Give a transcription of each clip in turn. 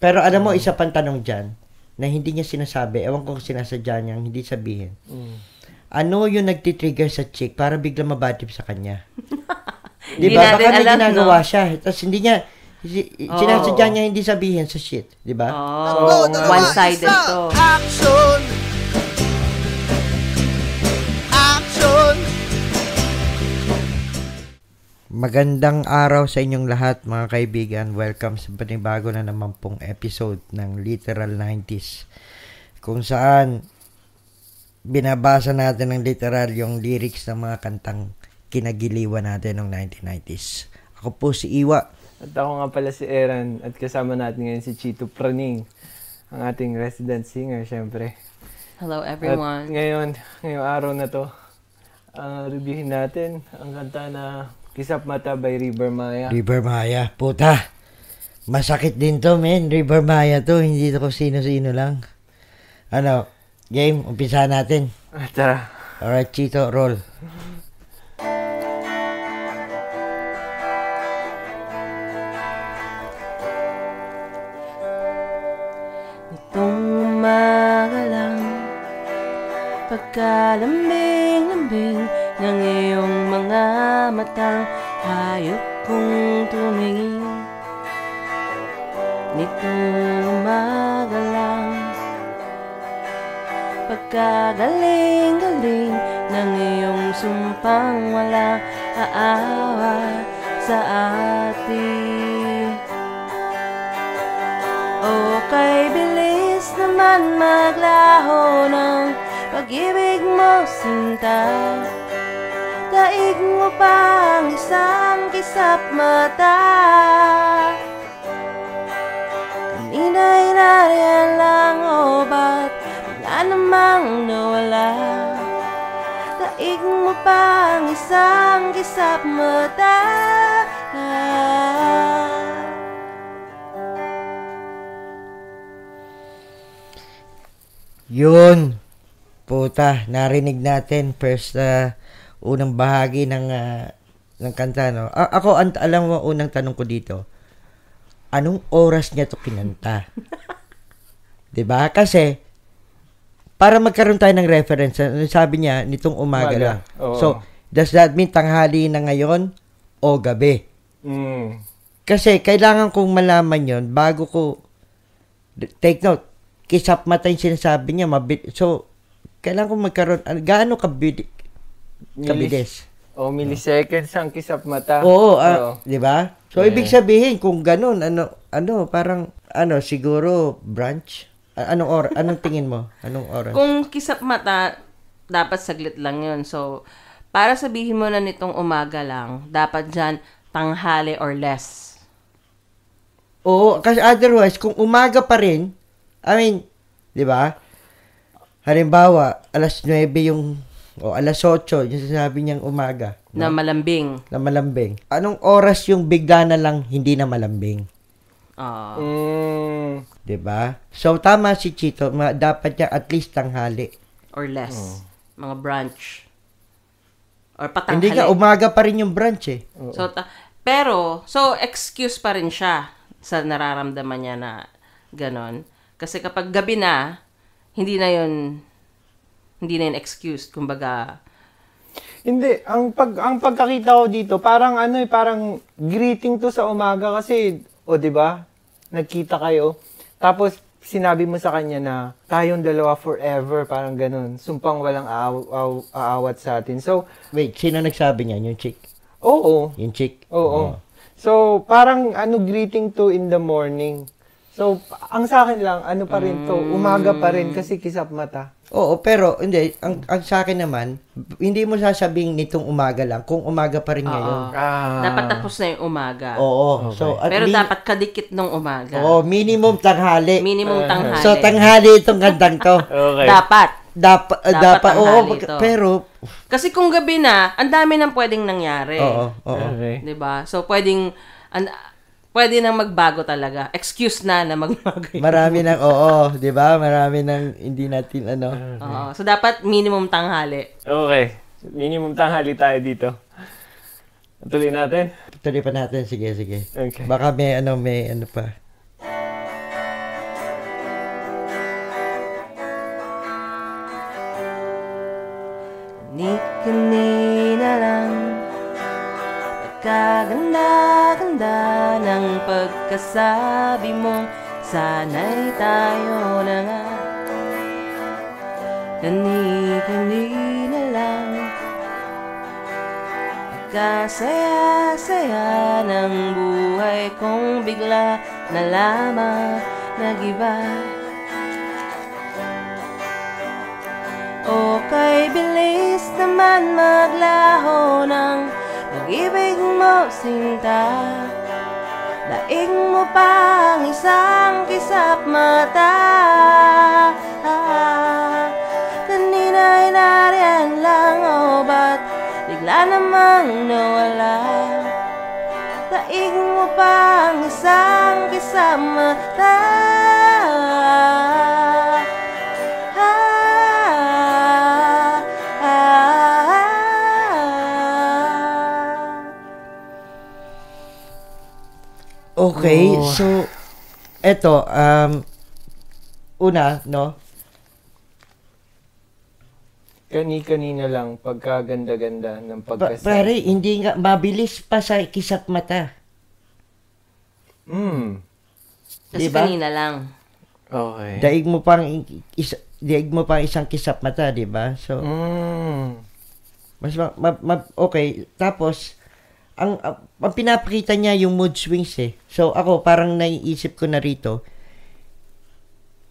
Pero alam mo, isa pang tanong dyan, na hindi niya sinasabi, ewan ko kung sinasadya niya, hindi sabihin. Mm. Ano yung nagtitrigger sa chick para bigla mabatip sa kanya? Di Hindi ba? Baka may alam, ginagawa no? siya. Tapos hindi niya, si- sinasadya niya hindi sabihin sa shit. Di ba? Oh, one-sided to. Action! Magandang araw sa inyong lahat mga kaibigan. Welcome sa panibago na naman pong episode ng Literal 90s. Kung saan binabasa natin ng literal yung lyrics ng mga kantang kinagiliwan natin noong 1990s. Ako po si Iwa. At ako nga pala si Eran at kasama natin ngayon si Chito Praning, ang ating resident singer, syempre. Hello At everyone. ngayon, ngayong araw na to, ah, reviewin natin ang kanta na Kisap Mata by River Maya. River Maya. Puta. Masakit din to, men. River Maya to. Hindi to kung sino-sino lang. Ano, game, umpisa natin. Ah, tara. Alright, Chito, roll. Itong umaga lang Pagkalambing-lambing matang Hayop kong tumingin. Nitong umaga Pagkagaling-galing Ng iyong sumpang walang aawa sa atin. Okay, bilis naman maglaho ng pag-ibig mo, sinta Daig mo pa ang isang kisap mata Kanina'y nariyan lang, o ba't wala namang nawala Daig mo pa ang isang kisap mata Yun. Puta, narinig natin first uh, unang bahagi ng uh, ng kanta no. A- ako ang alam mo unang tanong ko dito. Anong oras niya to kinanta? 'Di ba? Kasi para magkaroon tayo ng reference, ano sabi niya nitong umaga, Umaga, lang. oo. So, does that mean tanghali na ngayon o gabi? Mm. Kasi kailangan kong malaman yon bago ko take note. Kisap mata yung sinasabi niya. Mabi- so, kailangan kong magkaroon. Ano, gaano kabili, kabilis? O, Oh, milliseconds ang Kisap Mata. Oo, ah, Oo. di ba? So, Yeah. ibig sabihin, kung ganun, ano, ano, parang, ano, siguro, branch? Anong or anong tingin mo? Anong oras? Kung kisap mata, dapat saglit lang yun. So, para sabihin mo na nitong umaga lang, dapat dyan tanghali or less. Oo, kasi otherwise, kung umaga pa rin, I mean, di ba? Halimbawa, alas 9 yung, o alas 8, yung sinasabi niyang umaga. Na malambing. na malambing. Anong oras yung bigla na lang hindi na malambing? Ah. Mm. 'Di ba? So tama si Chito, ma- dapat niya at least tanghali. or less. Mga brunch. Or Hindi patanghali. ka umaga pa rin yung brunch eh. So, ta- pero, so, excuse pa rin siya sa nararamdaman niya na ganon. Kasi kapag gabi na, hindi na yun, hindi na yun excuse. Kumbaga, Hindi, ang pag ang pagkakita ko dito, parang ano eh, parang greeting to sa umaga kasi o di ba? Nagkita kayo. Tapos sinabi mo sa kanya na tayong dalawa forever, parang ganun. Sumpang walang aaw, aaw- aawat sa atin. So, Wait, sino nagsabi niyan? Yung chick? oo. Yung chick? Oo. So, parang ano greeting to in the morning. So, ang sa akin lang, ano pa rin to, umaga pa rin kasi kisap mata. Oo, pero hindi. Ang, ang sa akin naman, hindi mo sasabihin nitong umaga lang kung umaga pa rin ngayon. Ah. dapat tapos na yung umaga. Oo. So, at Pero mi- dapat kadikit nung umaga. Oo, minimum tanghali. Minimum tanghali. So, tanghali itong kantang to. Okay. Dapat. Dapat, uh, Dapat dapat, oo, tanghali pag- to. pero, Kasi kung gabi na, ang dami nang pwedeng nangyari. oo, oo. Okay. 'Di ba? So pwedeng an, pwede nang magbago talaga. Excuse na na magbago. Marami nang, oo, di ba? Marami nang hindi natin ano. Okay. Oo, so dapat minimum tanghali. Okay, minimum tanghali tayo dito. Tuloy natin? Tuloy pa natin, sige, sige. Okay. Baka may ano, may ano pa. Ni kanina lang Nagkaganda pagkasabi mong sana'y tayo na nga. Kani-kanina lang. Kasaya-saya ng buhay kong bigla na lamang nagiba. O kay bilis naman maglaho ng pag-ibig mo sinta Daig mo pa ang isang kisap mata. Kanina'y nariyan lang o ba't bigla namang nawala? Daig mo pa ang isang kisap mata Okay, Oh. so eto um una, no? Kani-kanina lang, pagkaganda-ganda ng Pa- pagkasa. pare, hindi nga mabilis pa sa kisap mata. Mm. Kasi Diba? kanina lang. Okay. Daig mo pang i- isa, daig mo pang isang kisap mata, 'di ba? So Mm. mas ma, ma- ma- okay, tapos ang, ang ang pinapakita niya yung mood swings eh. So ako parang naiisip ko na rito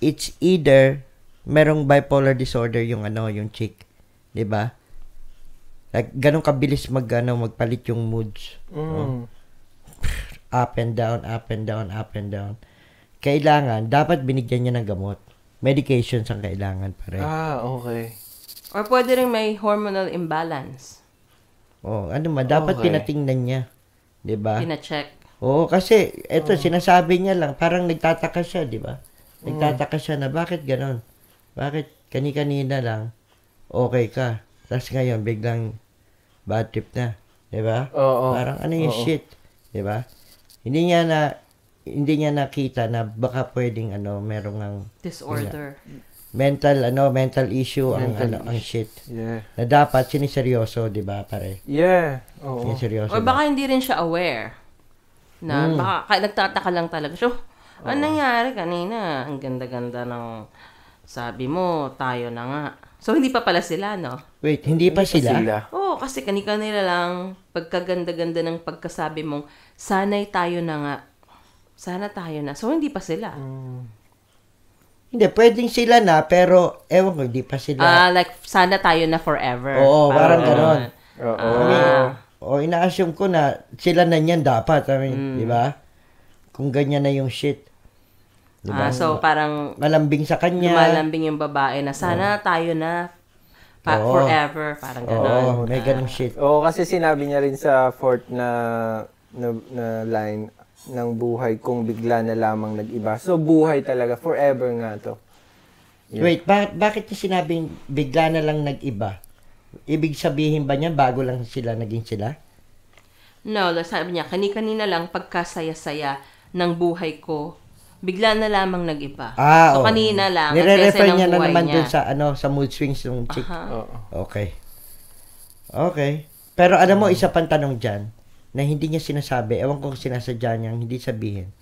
it's either merong bipolar disorder yung ano, yung chick, 'di ba? Like ganun kabilis mag ano, magpalit yung moods. Mm. Up and down, up and down, up and down. Kailangan dapat binigyan niya ng gamot. Medications ang kailangan pare. Ah, okay. Or pwede rin may hormonal imbalance. Oh, ano ma, dapat Okay. pinatingnan niya. 'Di ba? Pina-check. Oo, kasi eto sinasabi niya lang, parang nagtataka siya, di ba? Nagtataka siya na bakit ganon? Bakit kani-kanina lang okay ka? Tapos ngayon biglang bad trip na, di ba? Oo. Parang ano yung Oo. shit, di ba? Hindi niya na hindi niya nakita na baka pwedeng ano, merong ang Disorder. Mental ano, mental issue ang Mental ano, ang shit. Yeah. Na dapat siniseryoso, di ba, pare? Yeah. Oo. Siniseryoso. Or ba? baka hindi rin siya aware. Na Hmm. baka kaya nagtataka lang talaga. So, ano nangyari kanina? Ang ganda-ganda ng sabi mo, tayo na nga. So, hindi pa pala sila, no? Wait, hindi pa sila? Sila. Oo, kasi kanika nila lang, pagkaganda-ganda ng pagkasabi mong, sanay tayo na nga. Sana tayo na. So, hindi pa sila. Hindi, pwedeng sila na, pero ewan ko, hindi pa sila. Ah, like, sana tayo na forever. Oo, parang ganon. Oo. I mean, o ina-assume ko na sila na niyan dapat. I mean, Mm. di ba? Kung ganyan na yung shit. Di ba? Ah, so, parang Malambing sa kanya. lumalambing yung babae na sana tayo na pa- Oo. forever. Parang ganon. Oo, may ganong shit. Oo, kasi sinabi niya rin sa fourth na, na, na line ng buhay kung bigla na lamang nag-iba. So, buhay talaga. Forever nga to. Yeah. Wait, bakit, bakit niya sinabing bigla na lang nag-iba? Ibig sabihin ba niya bago lang sila naging sila? No, sabi niya, kani-kanina lang pagkasaya-saya ng buhay ko, bigla na lamang nag-iba. Ah, so, oo. kanina lang, ang Nire-refer niya na naman niya. dun sa, ano, sa mood swings ng chick. Oo. Okay. Okay. Pero alam mo, isa pang tanong dyan, na hindi niya sinasabi, ewan ko kung sinasadya niya, hindi sabihin.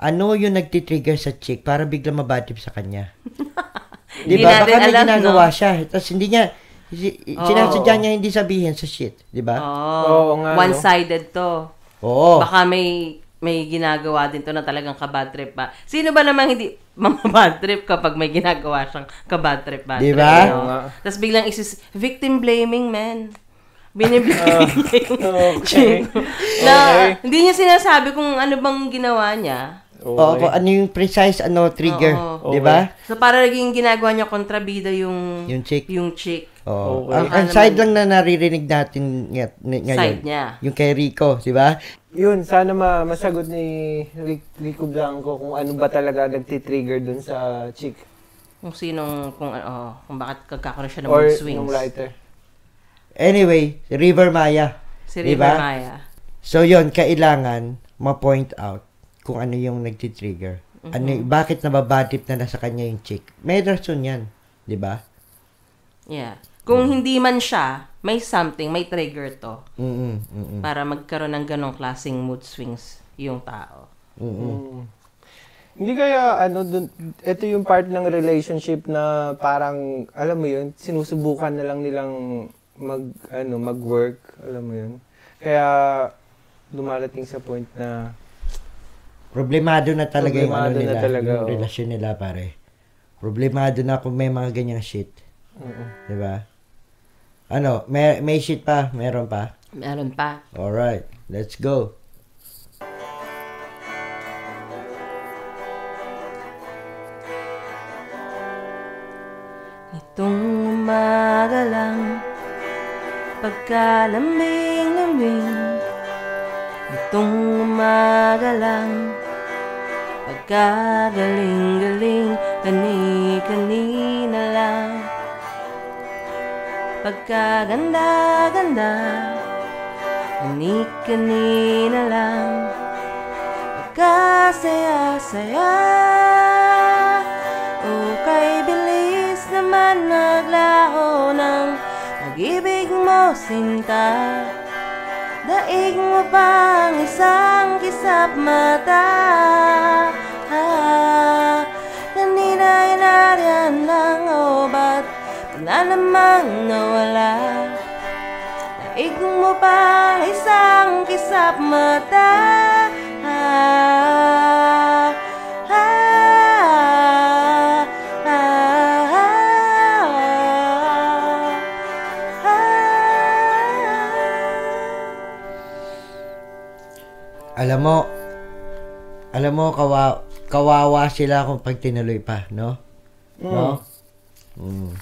Ano yung nagtitrigger sa chick para bigla mabadip sa kanya? di Hindi ba? Baka may ginagawa no? siya. Tapos hindi niya, si- sinasadya niya hindi sabihin sa shit. Di ba? Oh, Oo nga, no? one-sided to. Oo. Baka may may ginagawa din to na talagang kabad trip ba. Sino ba namang hindi mamabad trip kapag may ginagawa siyang kabad trip ba? Di ba? Tapos biglang isis victim blaming man. Biniblame Okay. na hindi niya sinasabi kung ano bang ginawa niya. Oo, kung ano yung precise ano trigger, Oo. di ba? So para naging ginagawa niya kontrabida yung Yung chick. yung chick. Oo. Okay. Ang, ang side lang na naririnig natin ng- ng- ngayon. Side niya. Yung kay Rico, di ba? Yun, sana ma masagot ni Ric- Rico Blanco kung ano ba talaga nagtitrigger dun sa chick. Kung sinong kung oh, kung bakit kagkakaroon siya ng Or mood swings. yung writer. Anyway, River Maya. Si River ba? Maya. So yon kailangan ma-point out kung ano yung nagti-trigger. Ano, bakit nababadip na nasa kanya yung chick? May rason yan, di ba? Yeah. Kung hindi man siya, may something, may trigger to Mm-mm, mm-mm. para magkaroon ng ganong klaseng mood swings yung tao. Mm. Hindi kaya ano dun, ito yung part ng relationship na parang alam mo yun, sinusubukan na lang nilang mag ano mag-work, alam mo yun. Kaya lumarating sa point na Problemado na talaga yung ano Problemado na nila, talaga, yung oo. relasyon nila pare. Problemado na kung may mga ganyang shit. oo. 'Di ba? Ano, may, may shit pa? Meron pa? Meron pa. Alright, let's go. Pagkalambing-lambing Itong umaga lang Pagkagaling-galing Kani-kanina lang. Pagkaganda-ganda Kani-kanina lang. Pagkasaya-saya Pag-ibig mo sinta. Daig mo pang isang kisap mata. Ah, Kanina ay nariyan lang O ba't na namang nawala? Daig mo pang isang kisap mata. Ah, Alam mo, alam mo, kawa, kawawa sila kung pag tinuloy pa, no? No? Mm.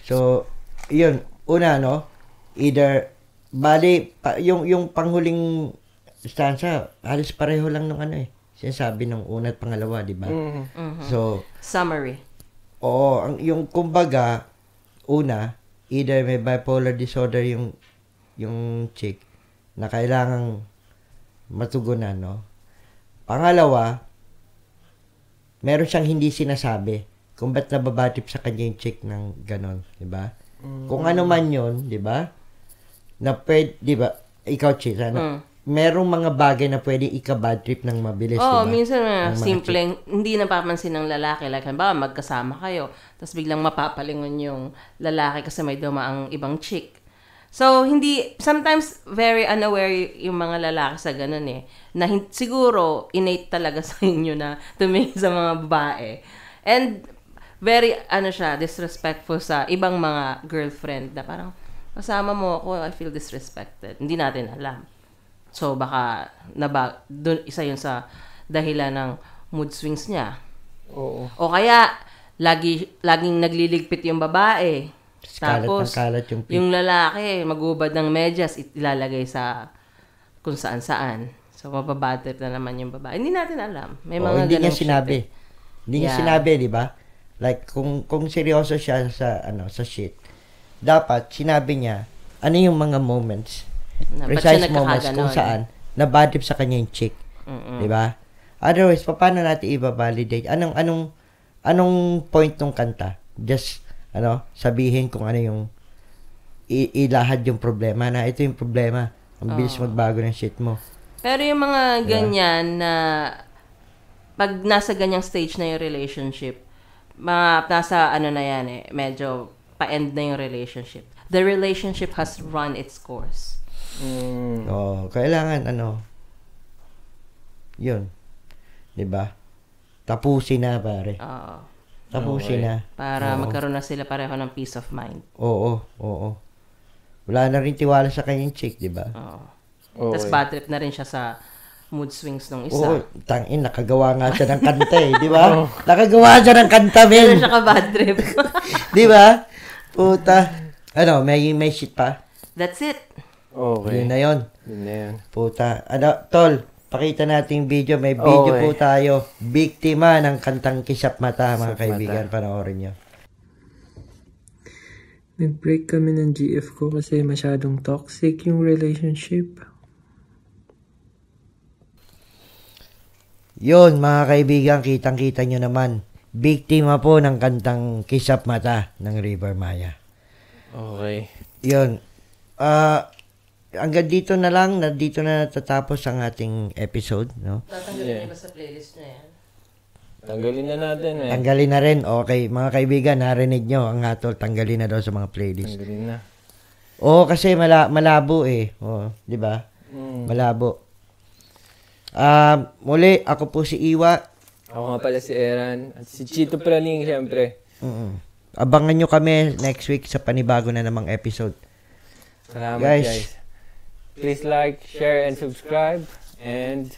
So, yun, una, no? Either, bali, pa, yung, yung panghuling stanza, halos pareho lang nung ano eh. Sinasabi nung una at pangalawa, di ba? Mhm. So, Summary. Oo, ang yung kumbaga una, either may bipolar disorder yung yung chick na kailangang matugunan, no? Pangalawa, meron siyang hindi sinasabi kung ba't nababatip sa kanya yung chick ng ganon, di ba? Kung ano man yun, di ba? Na pwede, di ba? Ikaw, chick, ano? Mm. Merong mga bagay na pwede ika-bad trip ng mabilis, Oo, ba? minsan Ng mga simpleng, hindi napapansin ng lalaki. Like, halimbawa, magkasama kayo, tapos biglang mapapalingon yung lalaki kasi may dumaang ibang chick. So, hindi, sometimes very unaware yung mga lalaki sa ganun eh. Na hin- siguro, innate talaga sa inyo na tumingin sa mga babae. And, very, ano siya, disrespectful sa ibang mga girlfriend na parang, kasama mo ako, I feel disrespected. Hindi natin alam. So baka naba dun, isa 'yun sa dahilan ng mood swings niya. Oo. O kaya lagi laging nagliligpit yung babae. Kalat ng Tapos kalat yung yung lalaki magubad ng medyas ilalagay sa kung saan saan. So mababatrip na naman yung babae. Hindi natin alam. May mga hindi niya ganong shit sinabi. eh. Hindi niya Yeah. sinabi, di ba? Like, kung, kung seryoso siya sa, ano, sa shit, dapat sinabi niya, ano yung mga moments, Na, precise moments kung saan, nabadip sa kanya yung chick. Mm-mm. Di ba? Otherwise, paano natin i-validate? Anong, anong, anong point ng kanta? Just, ano, sabihin kung ano yung, i- ilahad yung problema na ito yung problema. Ang bilis magbago ng shit mo. Pero yung mga ganyan na pag nasa ganyang stage na yung relationship, mga nasa ano na yan eh, medyo pa-end na yung relationship. The relationship has run its course. Mm. Oo, kailangan ano, yun. 'Di ba? Tapusin na, pare. Oo. Tapusin na. para magkaroon na sila pareho ng peace of mind. Oo, oo. Wala na rin tiwala sa kanyang chick, 'di ba? Oo. Oo. Tapos bad trip na rin siya sa mood swings nung isa. Oo, tangin, nakagawa nga siya ng kanta eh, di ba? Nakagawa siya ng kanta, Pero men. siya ka bad trip. di ba? Puta. Ano, may, may shit pa? That's it. Okay. Yun na yun. Yun na yan. Puta. Ano, tol, pakita natin yung video. May video Okay. po tayo. Biktima ng kantang Kisap Mata, mga Kisap kaibigan. Panoorin nyo. Nag-break kami ng GF ko kasi masyadong toxic yung relationship. Yun, mga kaibigan, kitang-kita nyo naman. Biktima po ng kantang Kisap Mata ng River Maya. Okay. Yun. Ah, hanggang dito na lang, na dito na natatapos ang ating episode, no? Tatanggalin niya ba sa playlist niya yan? Tanggalin na natin eh. Tanggalin na rin. Okay, mga kaibigan, narinig nyo ang hatol, tanggalin na daw sa mga playlist. Tanggalin na. Oo, kasi mala, malabo eh. Oo, di ba? Mm. Malabo. Ah, muli, ako po si Iwa. Ako nga pala si Eran. At si Chito Praning, syempre. Mm-mm. Abangan nyo kami next week sa panibago na namang episode. Salamat Guys. guys. Please like, share, and subscribe. And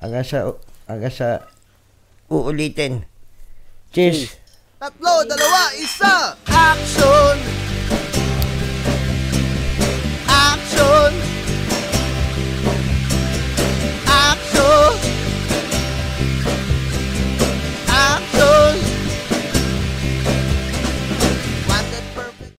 Hanggang sa, hanggang sa uulitin. Cheers! Tatlo, dalawa, isa! Action!